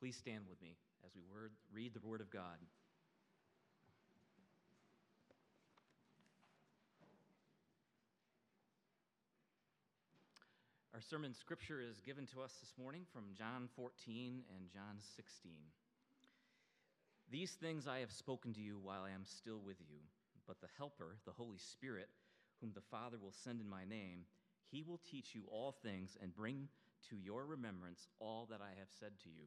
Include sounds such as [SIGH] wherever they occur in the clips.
Please stand with me as we word, read the Word of God. Our sermon scripture is given to us this morning from John 14 and John 16. These things I have spoken to you while I am still with you, but the Helper, the Holy Spirit, whom the Father will send in my name, he will teach you all things and bring to your remembrance all that I have said to you.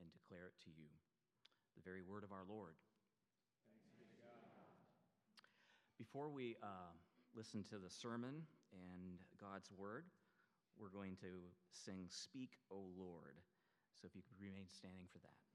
and declare it to you. The very word of our Lord. Before we uh, listen to the sermon and God's word, we're going to sing Speak, O Lord. So if you could remain standing for that.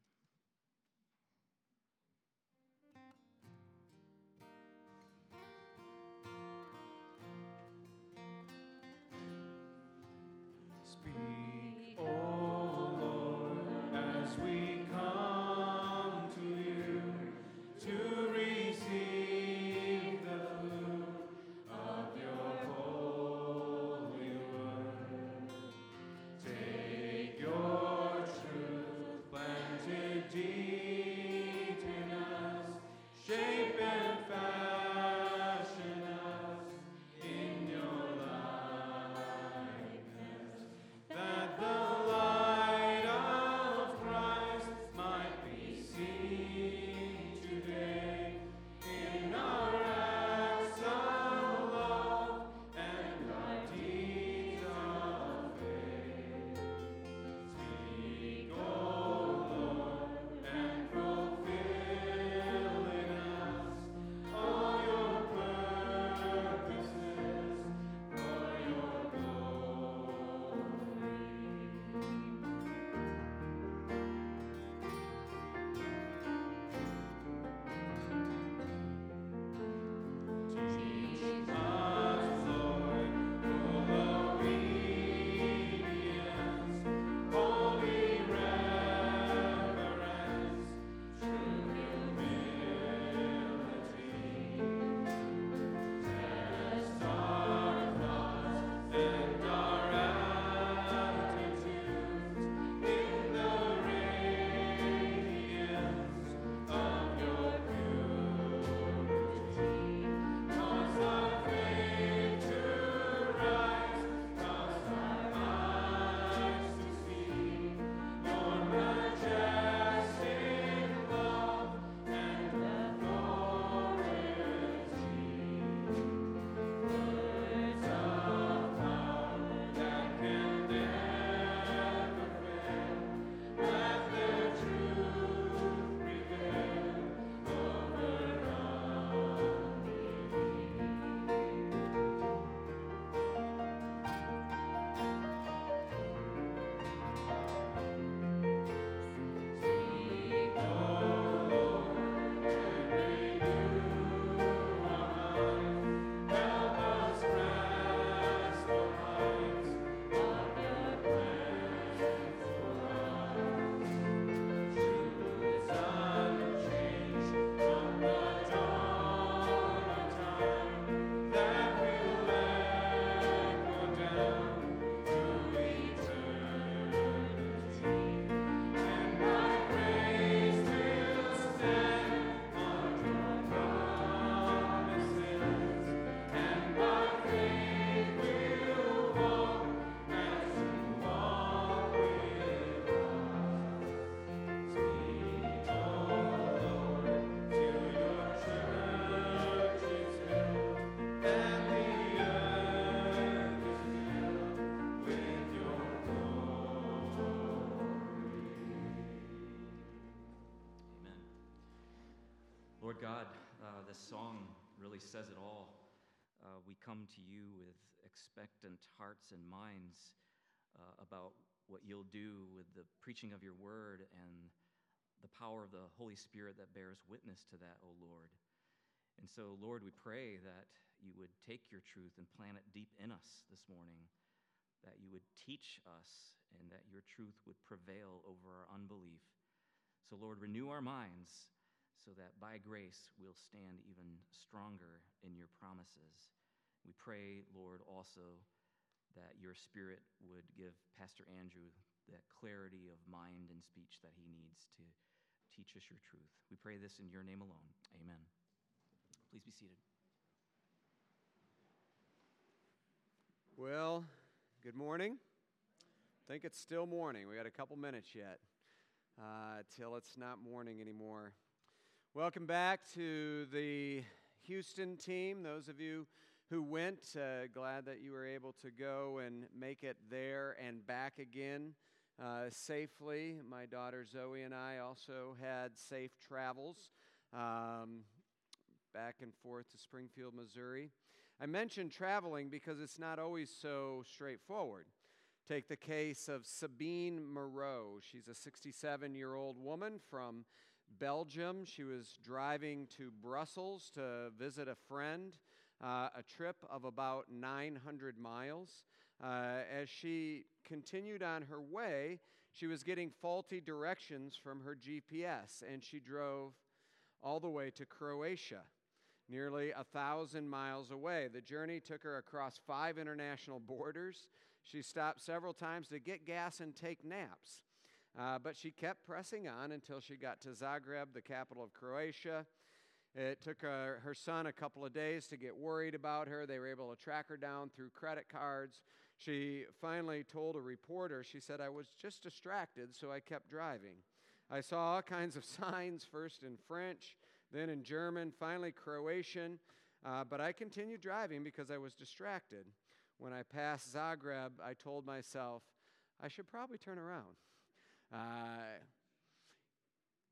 Says it all. Uh, we come to you with expectant hearts and minds uh, about what you'll do with the preaching of your word and the power of the Holy Spirit that bears witness to that, O Lord. And so, Lord, we pray that you would take your truth and plant it deep in us this morning, that you would teach us, and that your truth would prevail over our unbelief. So, Lord, renew our minds so that by grace we'll stand even stronger in your promises. We pray, Lord, also that your spirit would give Pastor Andrew that clarity of mind and speech that he needs to teach us your truth. We pray this in your name alone. Amen. Please be seated. Well, good morning. I think it's still morning. We got a couple minutes yet uh, till it's not morning anymore. Welcome back to the Houston team. Those of you who went. Uh, glad that you were able to go and make it there and back again uh, safely. My daughter Zoe and I also had safe travels um, back and forth to Springfield, Missouri. I mentioned traveling because it's not always so straightforward. Take the case of Sabine Moreau. She's a 67 year old woman from Belgium. She was driving to Brussels to visit a friend uh, a trip of about 900 miles. Uh, as she continued on her way, she was getting faulty directions from her GPS, and she drove all the way to Croatia, nearly a thousand miles away. The journey took her across five international [LAUGHS] borders. She stopped several times to get gas and take naps. Uh, but she kept pressing on until she got to Zagreb, the capital of Croatia. It took her, her son a couple of days to get worried about her. They were able to track her down through credit cards. She finally told a reporter, she said, I was just distracted, so I kept driving. I saw all [LAUGHS] kinds of signs, first in French, then in German, finally Croatian, uh, but I continued driving because I was distracted. When I passed Zagreb, I told myself, I should probably turn around. Uh,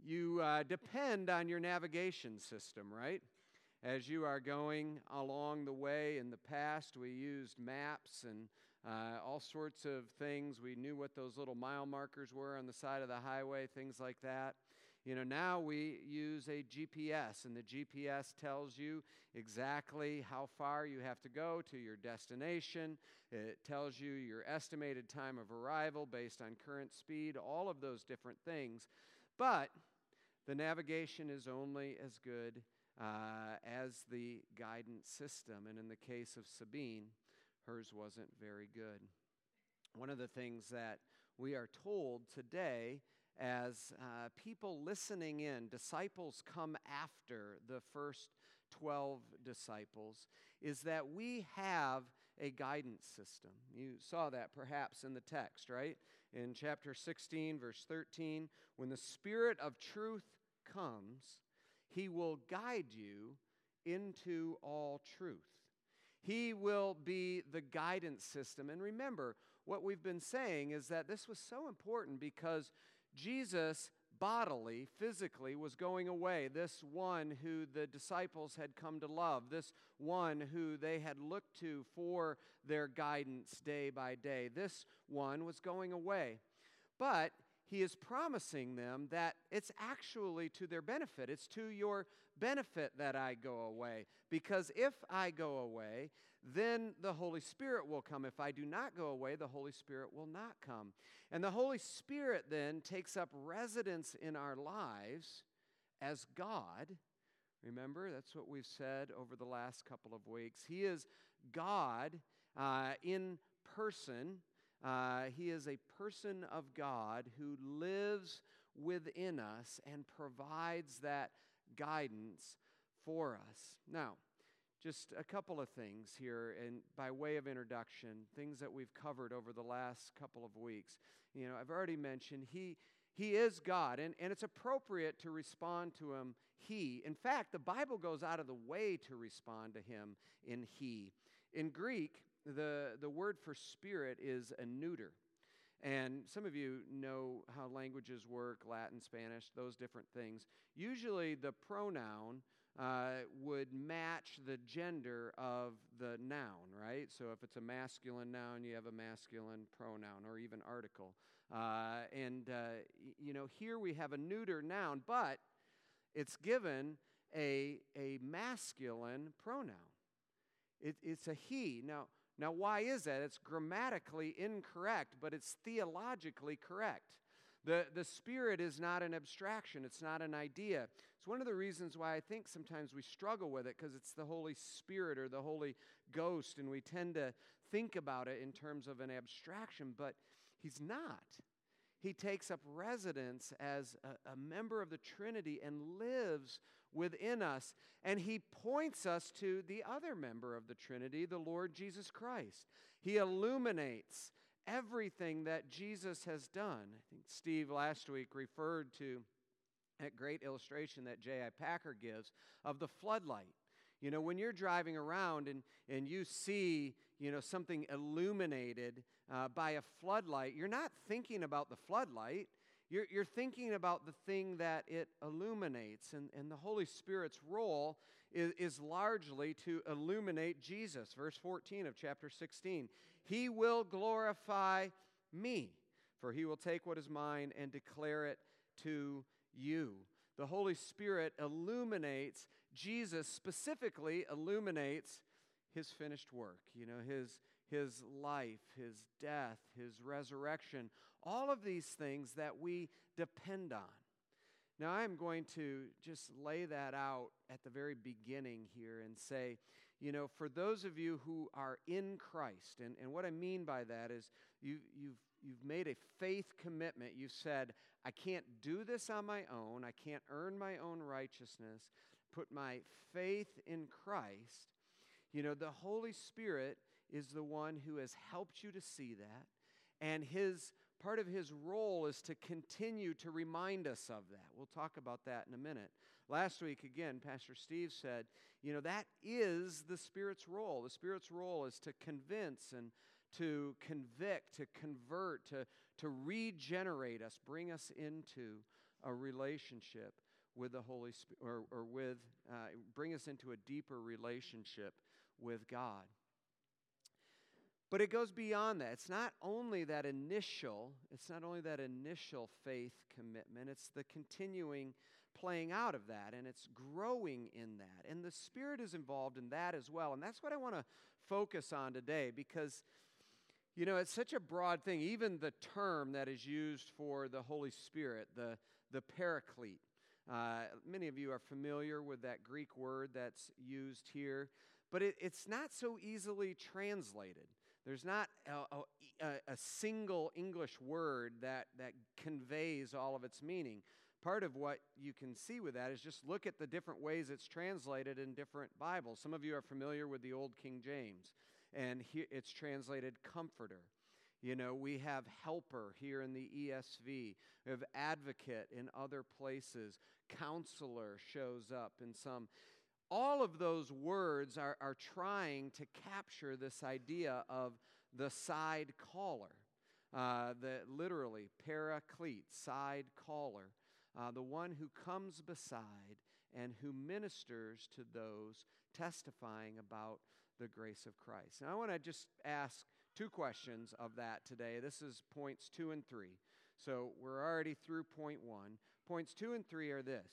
you uh, depend on your navigation system, right? As you are going along the way, in the past, we used maps and uh, all sorts of things. We knew what those little mile markers were on the side of the highway, things like that. You know, now we use a GPS, and the GPS tells you exactly how far you have to go to your destination. It tells you your estimated time of arrival based on current speed, all of those different things. But the navigation is only as good uh, as the guidance system. And in the case of Sabine, hers wasn't very good. One of the things that we are told today as uh, people listening in, disciples come after the first 12 disciples, is that we have a guidance system. You saw that perhaps in the text, right? In chapter 16, verse 13, when the Spirit of truth comes, he will guide you into all truth. He will be the guidance system. And remember, what we've been saying is that this was so important because Jesus bodily, physically, was going away. This one who the disciples had come to love, this one who they had looked to for their guidance day by day, this one was going away. But he is promising them that it's actually to their benefit. It's to your benefit that I go away. Because if I go away, then the Holy Spirit will come. If I do not go away, the Holy Spirit will not come. And the Holy Spirit then takes up residence in our lives as God. Remember, that's what we've said over the last couple of weeks. He is God uh, in person uh, he is a person of God who lives within us and provides that guidance for us. Now, just a couple of things here, and by way of introduction, things that we've covered over the last couple of weeks. You know, I've already mentioned he he is God, and, and it's appropriate to respond to him. He. In fact, the Bible goes out of the way to respond to him in he. In Greek, the, the word for spirit is a neuter. And some of you know how languages work Latin, Spanish, those different things. Usually, the pronoun uh, would match the gender of the noun, right? So if it's a masculine noun, you have a masculine pronoun or even article. Uh, and, uh, you know, here we have a neuter noun, but it's given a, a masculine pronoun. It, it's a he. Now, now, why is that? It's grammatically incorrect, but it's theologically correct. The, the Spirit is not an abstraction, it's not an idea. It's one of the reasons why I think sometimes we struggle with it because it's the Holy Spirit or the Holy Ghost, and we tend to think about it in terms of an abstraction, but He's not. He takes up residence as a, a member of the Trinity and lives within us. And he points us to the other member of the Trinity, the Lord Jesus Christ. He illuminates everything that Jesus has done. I think Steve last week referred to that great illustration that J.I. Packer gives of the floodlight. You know, when you're driving around and, and you see, you know, something illuminated uh, by a floodlight, you're not thinking about the floodlight. You're, you're thinking about the thing that it illuminates. And, and the Holy Spirit's role is, is largely to illuminate Jesus. Verse 14 of chapter 16 He will glorify me, for he will take what is mine and declare it to you. The Holy Spirit illuminates, Jesus specifically illuminates his finished work, you know, his, his life, his death, his resurrection, all of these things that we depend on. Now, I'm going to just lay that out at the very beginning here and say, you know, for those of you who are in Christ, and, and what I mean by that is you, you've, you've made a faith commitment. You've said, I can't do this on my own, I can't earn my own righteousness, put my faith in Christ. You know, the Holy Spirit is the one who has helped you to see that, and his part of his role is to continue to remind us of that. We'll talk about that in a minute. Last week, again, Pastor Steve said, you know, that is the Spirit's role. The Spirit's role is to convince and to convict, to convert, to, to regenerate us, bring us into a relationship with the Holy Spirit, or, or with, uh, bring us into a deeper relationship with God. But it goes beyond that. It's not only that initial, it's not only that initial faith commitment, it's the continuing playing out of that and it's growing in that. And the Spirit is involved in that as well. And that's what I want to focus on today because you know, it's such a broad thing. Even the term that is used for the Holy Spirit, the, the paraclete. Uh, many of you are familiar with that Greek word that's used here, but it, it's not so easily translated. There's not a, a, a, single English word that, that conveys all of its meaning. Part of what you can see with that is just look at the different ways it's translated in different Bibles. Some of you are familiar with the Old King James, and he, it's translated comforter. You know, we have helper here in the ESV. We have advocate in other places. Counselor shows up in some all of those words are, are trying to capture this idea of the side caller. Uh, the literally paraclete, side caller, uh, the one who comes beside and who ministers to those testifying about the grace of Christ. And I want to just ask two questions of that today. This is points two and three. So we're already through point one. Points two and three are this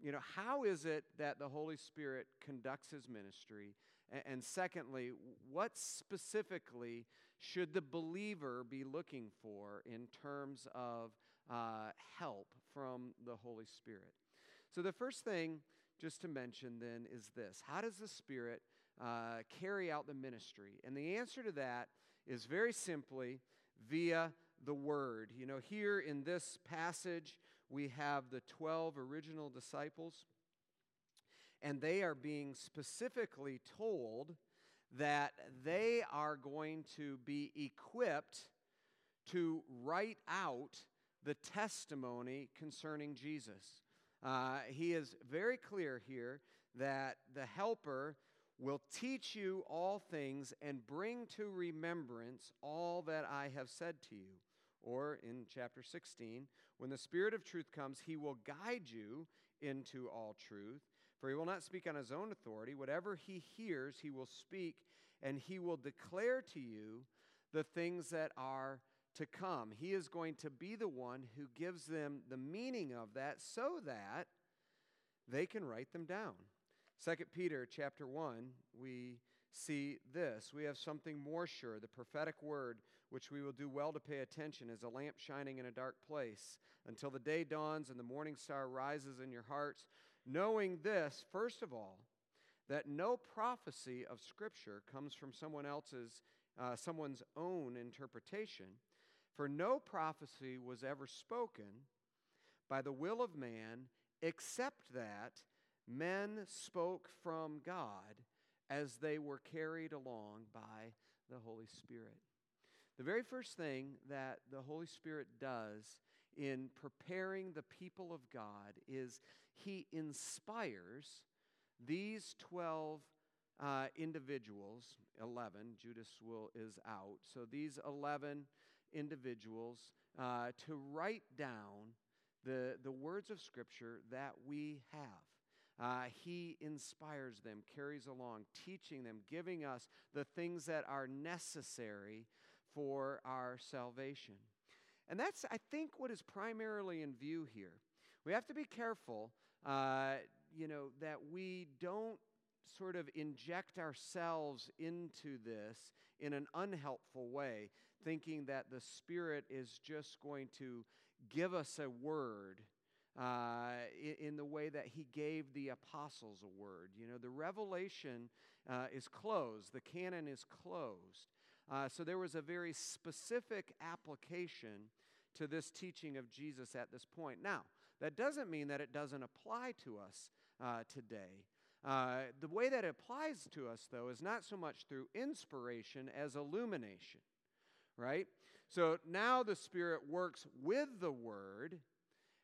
you know, how is it that the Holy Spirit conducts his ministry? And, secondly, what specifically should the believer be looking for in terms of uh, help from the Holy Spirit? So, the first thing, just to mention then, is this How does the Spirit uh, carry out the ministry? And the answer to that is very simply via the Word. You know, here in this passage, we have the 12 original disciples, and they are being specifically told that they are going to be equipped to write out the testimony concerning Jesus. Uh, he is very clear here that the Helper will teach you all things and bring to remembrance all that I have said to you. Or in chapter 16, when the Spirit of truth comes, he will guide you into all truth, For he will not speak on his own authority. Whatever he hears, he will speak, and he will declare to you the things that are to come. He is going to be the one who gives them the meaning of that so that they can write them down. 2 Peter chapter 1, we see this. We have something more sure. The prophetic word, which we will do well to pay attention, as a lamp shining in a dark place until the day dawns and the morning star rises in your hearts. Knowing this, first of all, that no prophecy of Scripture comes from someone else's, uh, someone's own interpretation, for no prophecy was ever spoken by the will of man, except that men spoke from God as they were carried along by the Holy Spirit. The very first thing that the Holy Spirit does in preparing the people of God is he inspires these 12 uh, individuals, 11, Judas will, is out, so these 11 individuals uh, to write down the, the words of Scripture that we have. Uh, he inspires them, carries along, teaching them, giving us the things that are necessary for our salvation. And that's, I think, what is primarily in view here. We have to be careful, uh, you know, that we don't sort of inject ourselves into this in an unhelpful way, thinking that the Spirit is just going to give us a word uh, in, the way that he gave the apostles a word. You know, the revelation uh, is closed, the canon is closed. Uh, so there was a very specific application to this teaching of Jesus at this point. Now, that doesn't mean that it doesn't apply to us uh, today. Uh, the way that it applies to us, though, is not so much through inspiration as illumination, right? So now the Spirit works with the Word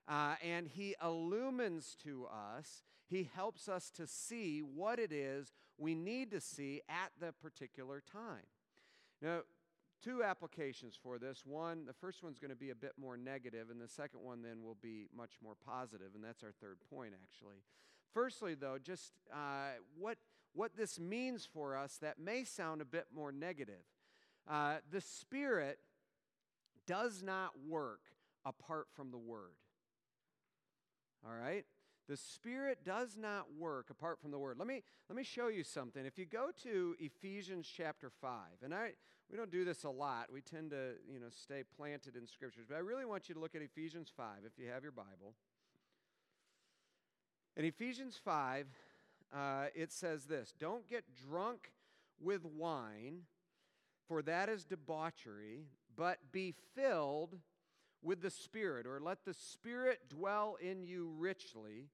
uh, and He illumines to us. He helps us to see what it is we need to see at the particular time. Now, two applications for this. One, the first one's going to be a bit more negative, and the second one then will be much more positive, and that's our third point, actually. Firstly, though, just uh, what, what this means for us that may sound a bit more negative. Uh, the Spirit does not work apart from the Word. All right? The Spirit does not work apart from the Word. Let me, let me show you something. If you go to Ephesians chapter 5, and I, we don't do this a lot, we tend to you know, stay planted in Scriptures, but I really want you to look at Ephesians 5 if you have your Bible. In Ephesians 5, uh, it says this Don't get drunk with wine, for that is debauchery, but be filled with the Spirit, or let the Spirit dwell in you richly,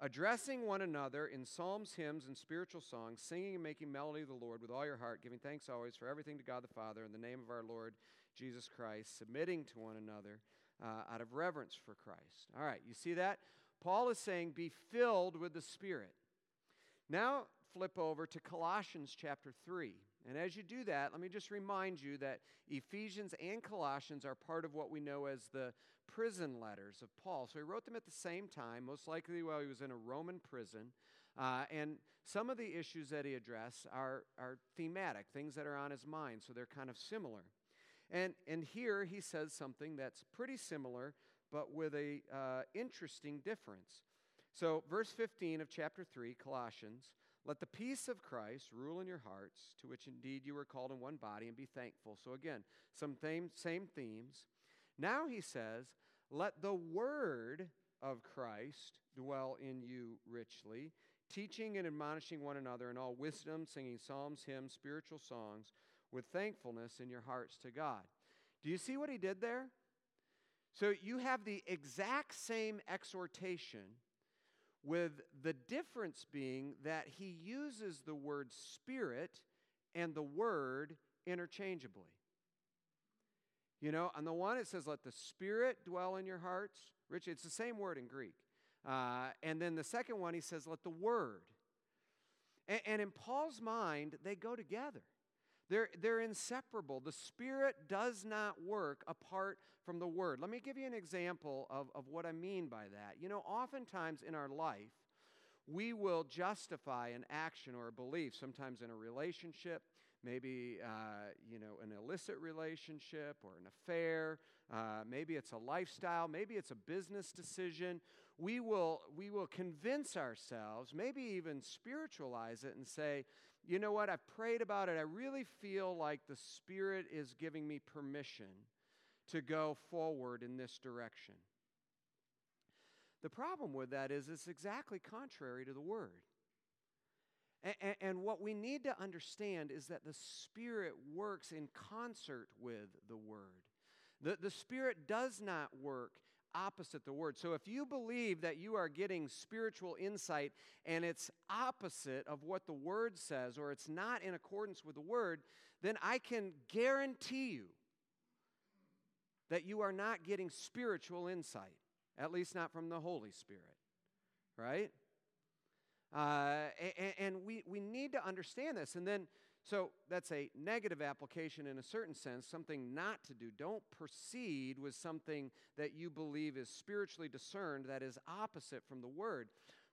addressing one another in psalms, hymns, and spiritual songs, singing and making melody to the Lord with all your heart, giving thanks always for everything to God the Father in the name of our Lord Jesus Christ, submitting to one another uh, out of reverence for Christ. All right, you see that? Paul is saying, be filled with the Spirit. Now, flip over to Colossians chapter 3. And as you do that, let me just remind you that Ephesians and Colossians are part of what we know as the prison letters of Paul. So he wrote them at the same time, most likely while he was in a Roman prison. Uh, and some of the issues that he addressed are, are thematic, things that are on his mind, so they're kind of similar. And, and here he says something that's pretty similar, but with a uh, interesting difference. So, verse 15 of chapter 3, Colossians let the peace of Christ rule in your hearts, to which indeed you were called in one body, and be thankful. So, again, some th- same themes. Now he says, Let the word of Christ dwell in you richly, teaching and admonishing one another in all wisdom, singing psalms, hymns, spiritual songs, with thankfulness in your hearts to God. Do you see what he did there? So you have the exact same exhortation with the difference being that he uses the word spirit and the word interchangeably. You know, on the one it says, let the spirit dwell in your hearts. Rich, it's the same word in Greek. Uh, and then the second one, he says, let the word. And, and in Paul's mind, they go together. They're, they're inseparable. The Spirit does not work apart from the Word. Let me give you an example of, of what I mean by that. You know, oftentimes in our life, we will justify an action or a belief, sometimes in a relationship, maybe uh, you know an illicit relationship or an affair uh, maybe it's a lifestyle maybe it's a business decision we will we will convince ourselves maybe even spiritualize it and say you know what? I've prayed about it. I really feel like the spirit is giving me permission to go forward in this direction. The problem with that is it's exactly contrary to the word. And, and, what we need to understand is that the Spirit works in concert with the Word. The, the Spirit does not work opposite the Word. So if you believe that you are getting spiritual insight and it's opposite of what the Word says, or it's not in accordance with the Word, then I can guarantee you that you are not getting spiritual insight, at least not from the Holy Spirit, right? Uh, and, and we, we need to understand this. And then, so that's a negative application in a certain sense, something not to do. Don't proceed with something that you believe is spiritually discerned that is opposite from the word.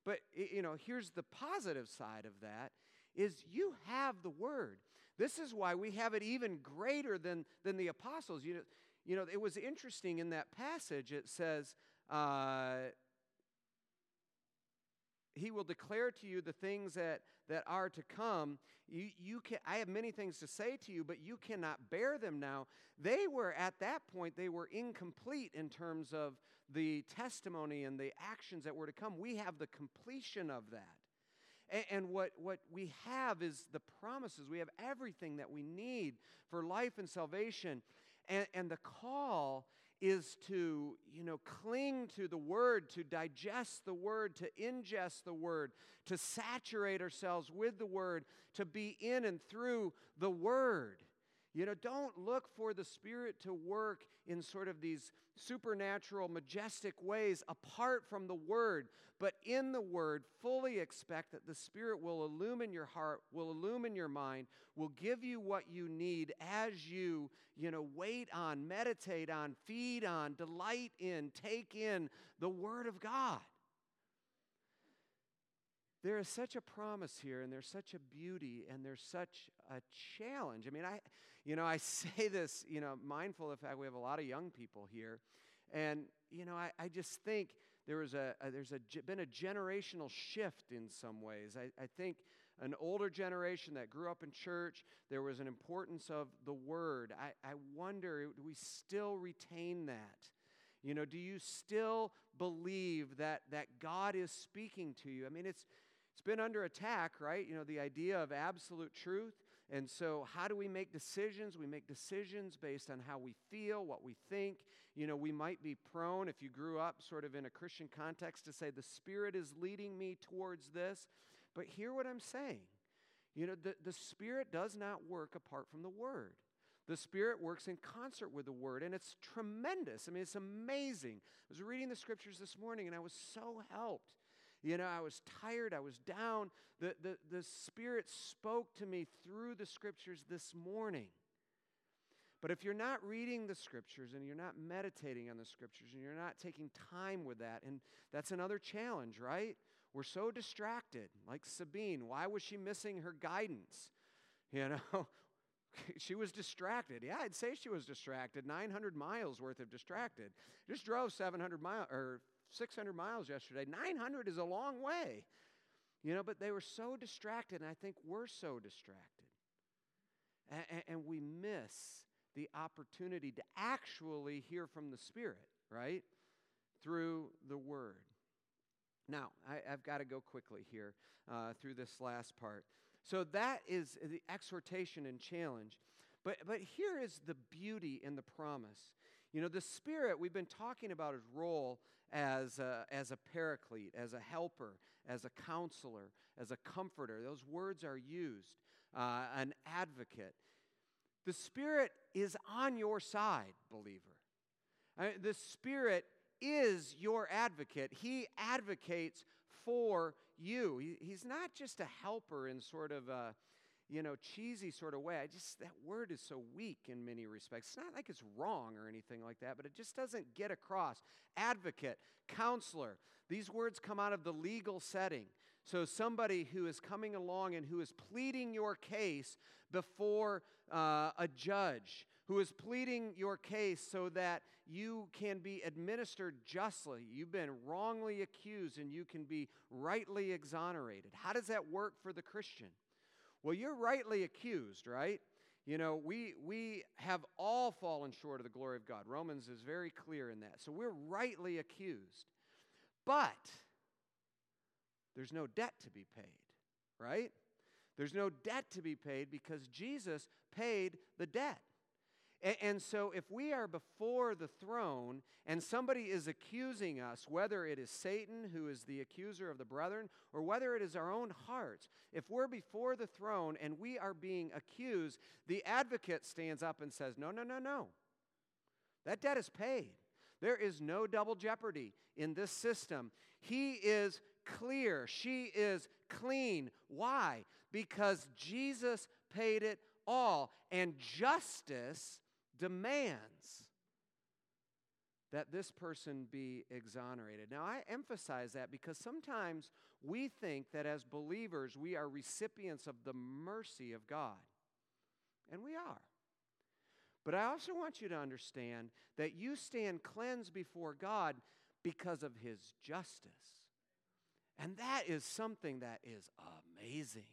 But, you know, here's the positive side of that is you have the word. This is why we have it even greater than, than the apostles. You know, you know, it was interesting in that passage, it says, uh, he will declare to you the things that, that are to come. You, you can, I have many things to say to you, but you cannot bear them now. They were, at that point, they were incomplete in terms of the testimony and the actions that were to come. We have the completion of that. And, and what, what we have is the promises. We have everything that we need for life and salvation. And, and the call is to, you know, cling to the word, to digest the word, to ingest the word, to saturate ourselves with the word, to be in and through the word. You know, don't look for the Spirit to work in sort of these supernatural, majestic ways apart from the Word, but in the Word, fully expect that the Spirit will illumine your heart, will illumine your mind, will give you what you need as you, you know, wait on, meditate on, feed on, delight in, take in the Word of God. There is such a promise here, and there's such a beauty, and there's such a challenge. I mean, I, you know, I [LAUGHS] say this, you know, mindful of the fact we have a lot of young people here. And, you know, I, I just think there was a, a there's a, been a generational shift in some ways. I, I think an older generation that grew up in church, there was an importance of the word. I, I wonder, do we still retain that? You know, do you still believe that, that God is speaking to you? I mean, it's, it's been under attack, right? You know, the idea of absolute truth. And so, how do we make decisions? We make decisions based on how we feel, what we think. You know, we might be prone, if you grew up sort of in a Christian context, to say, the Spirit is leading me towards this. But hear what I'm saying. You know, the, the Spirit does not work apart from the Word. The Spirit works in concert with the Word, and it's tremendous. I mean, it's amazing. I was reading the scriptures this morning, and I was so helped you know, I was tired, I was down. The, the, the Spirit spoke to me through the scriptures this morning. But if you're not reading the scriptures and you're not meditating on the scriptures and you're not taking time with that, and that's another challenge, right? We're so distracted, like Sabine. Why was she missing her guidance? You know, [LAUGHS] she was distracted. Yeah, I'd say she was distracted. 900 miles worth of distracted. Just drove 700 miles or 600 miles yesterday. 900 is a long way. You know, but they were so distracted, and I think we're so distracted. And, and, we miss the opportunity to actually hear from the Spirit, right? Through the Word. Now, I, have got to go quickly here uh, through this last part. So that is the exhortation and challenge. But, but here is the beauty and the promise. You know, the Spirit, we've been talking about his role as a, as a paraclete, as a helper, as a counselor, as a comforter. Those words are used, uh, an advocate. The Spirit is on your side, believer. I mean, the Spirit is your advocate. He advocates for you. He, he's not just a helper in sort of a, you know, cheesy sort of way. I just, that word is so weak in many respects. It's not like it's wrong or anything like that, but it just doesn't get across. Advocate, counselor, these words come out of the legal setting. So, somebody who is coming along and who is pleading your case before uh, a judge, who is pleading your case so that you can be administered justly. You've been wrongly accused and you can be rightly exonerated. How does that work for the Christian? Well, you're rightly accused, right? You know, we, we have all fallen short of the glory of God. Romans is very clear in that. So we're rightly accused. But there's no debt to be paid, right? There's no debt to be paid because Jesus paid the debt. And, so, if we are before the throne and somebody is accusing us, whether it is Satan, who is the accuser of the brethren, or whether it is our own hearts, if we're before the throne and we are being accused, the advocate stands up and says, No, no, no, no. That debt is paid. There is no double jeopardy in this system. He is clear, she is clean. Why? Because Jesus paid it all. And justice demands that this person be exonerated. Now, I emphasize that because sometimes we think that as believers we are recipients of the mercy of God, and we are. But I also want you to understand that you stand cleansed before God because of His justice. And that is something that is amazing.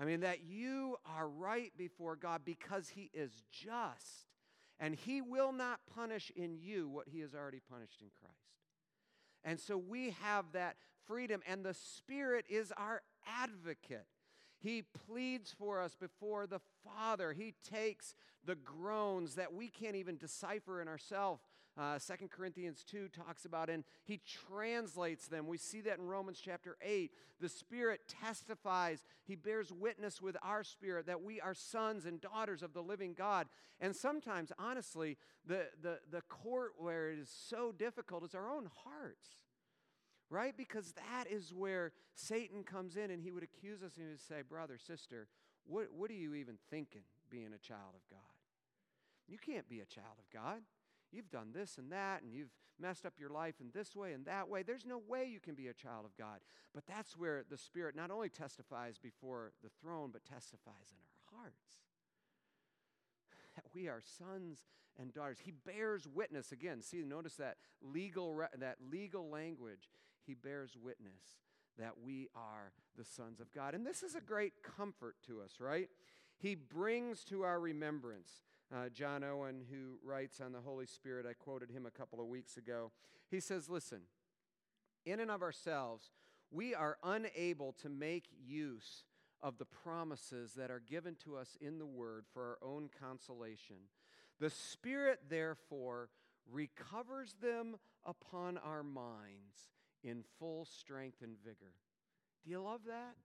I mean, that you are right before God because He is just and he will not punish in you what he has already punished in Christ. And so we have that freedom, and the Spirit is our advocate. He pleads for us before the Father. He takes the groans that we can't even decipher in ourselves uh, 2 Corinthians 2 talks about, and he translates them. We see that in Romans chapter 8. The Spirit testifies, he bears witness with our spirit that we are sons and daughters of the living God. And sometimes, honestly, the, the, the court where it is so difficult is our own hearts right? Because that is where Satan comes in and he would accuse us and he would say, Brother, sister, what, what are you even thinking being a child of God? You can't be a child of God. You've done this and that, and you've messed up your life in this way and that way. There's no way you can be a child of God. But that's where the Spirit not only testifies before the throne, but testifies in our hearts. [SIGHS] That we are sons and daughters. He bears witness. Again, see, notice that legal, that legal language. He bears witness that we are the sons of God. And this is a great comfort to us, right? He brings to our remembrance uh, John Owen, who writes on the Holy Spirit, I quoted him a couple of weeks ago. He says, Listen, in and of ourselves, we are unable to make use of the promises that are given to us in the Word for our own consolation. The Spirit, therefore, recovers them upon our minds in full strength and vigor. Do you love that?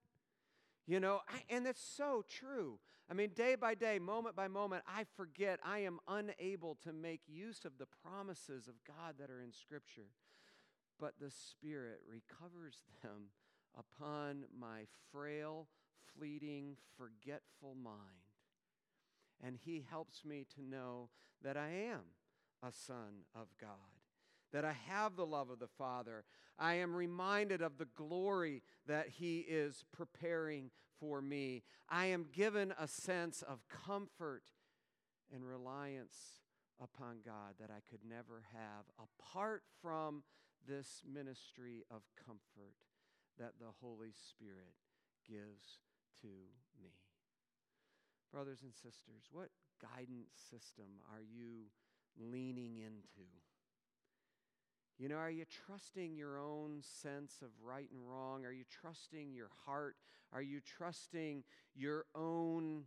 You know, I, and it's so true. I mean, day by day, moment by moment, I forget I am unable to make use of the promises of God that are in Scripture. But the Spirit recovers [LAUGHS] them upon my frail, fleeting, forgetful mind. And He helps me to know that I am a son of God that I have the love of the Father. I am reminded of the glory that He is preparing for me. I am given a sense of comfort and reliance upon God that I could never have apart from this ministry of comfort that the Holy Spirit gives to me. Brothers and sisters, what guidance system are you leaning into? You know, are you trusting your own sense of right and wrong? Are you trusting your heart? Are you trusting your own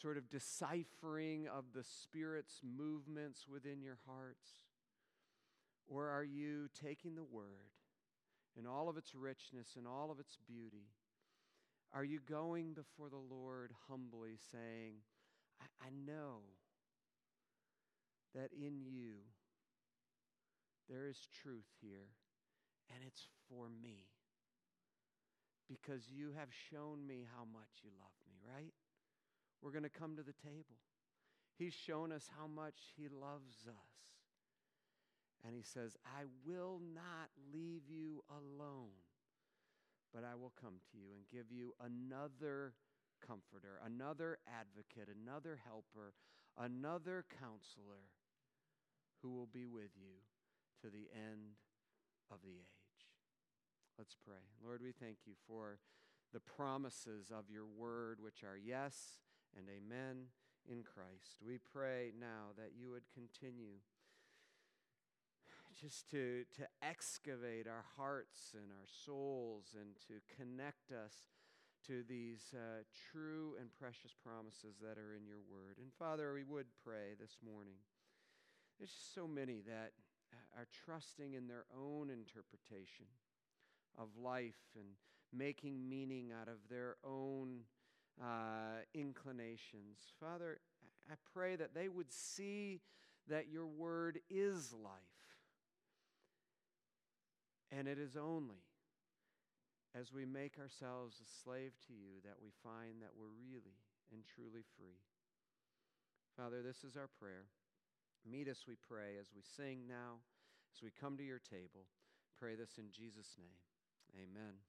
sort of deciphering of the Spirit's movements within your hearts? Or are you taking the Word in all of its richness and all of its beauty? Are you going before the Lord humbly saying, I, I know that in you, there is truth here, and it's for me. Because you have shown me how much you love me, right? We're going to come to the table. He's shown us how much He loves us. And He says, I will not leave you alone. but I will come to you and give you another comforter, another advocate, another helper, another counselor who will be with you to the end of the age. Let's pray. Lord, we thank you for the promises of your word, which are yes and amen in Christ. We pray now that you would continue just to, to excavate our hearts and our souls and to connect us to these uh, true and precious promises that are in your word. And Father, we would pray this morning. There's just so many that are trusting in their own interpretation of life and making meaning out of their own uh, inclinations. Father, I pray that they would see that your word is life. And it is only as we make ourselves a slave to you that we find that we're really and truly free. Father, this is our prayer. Meet us, we pray, as we sing now, as we come to your table. Pray this in Jesus' name. Amen.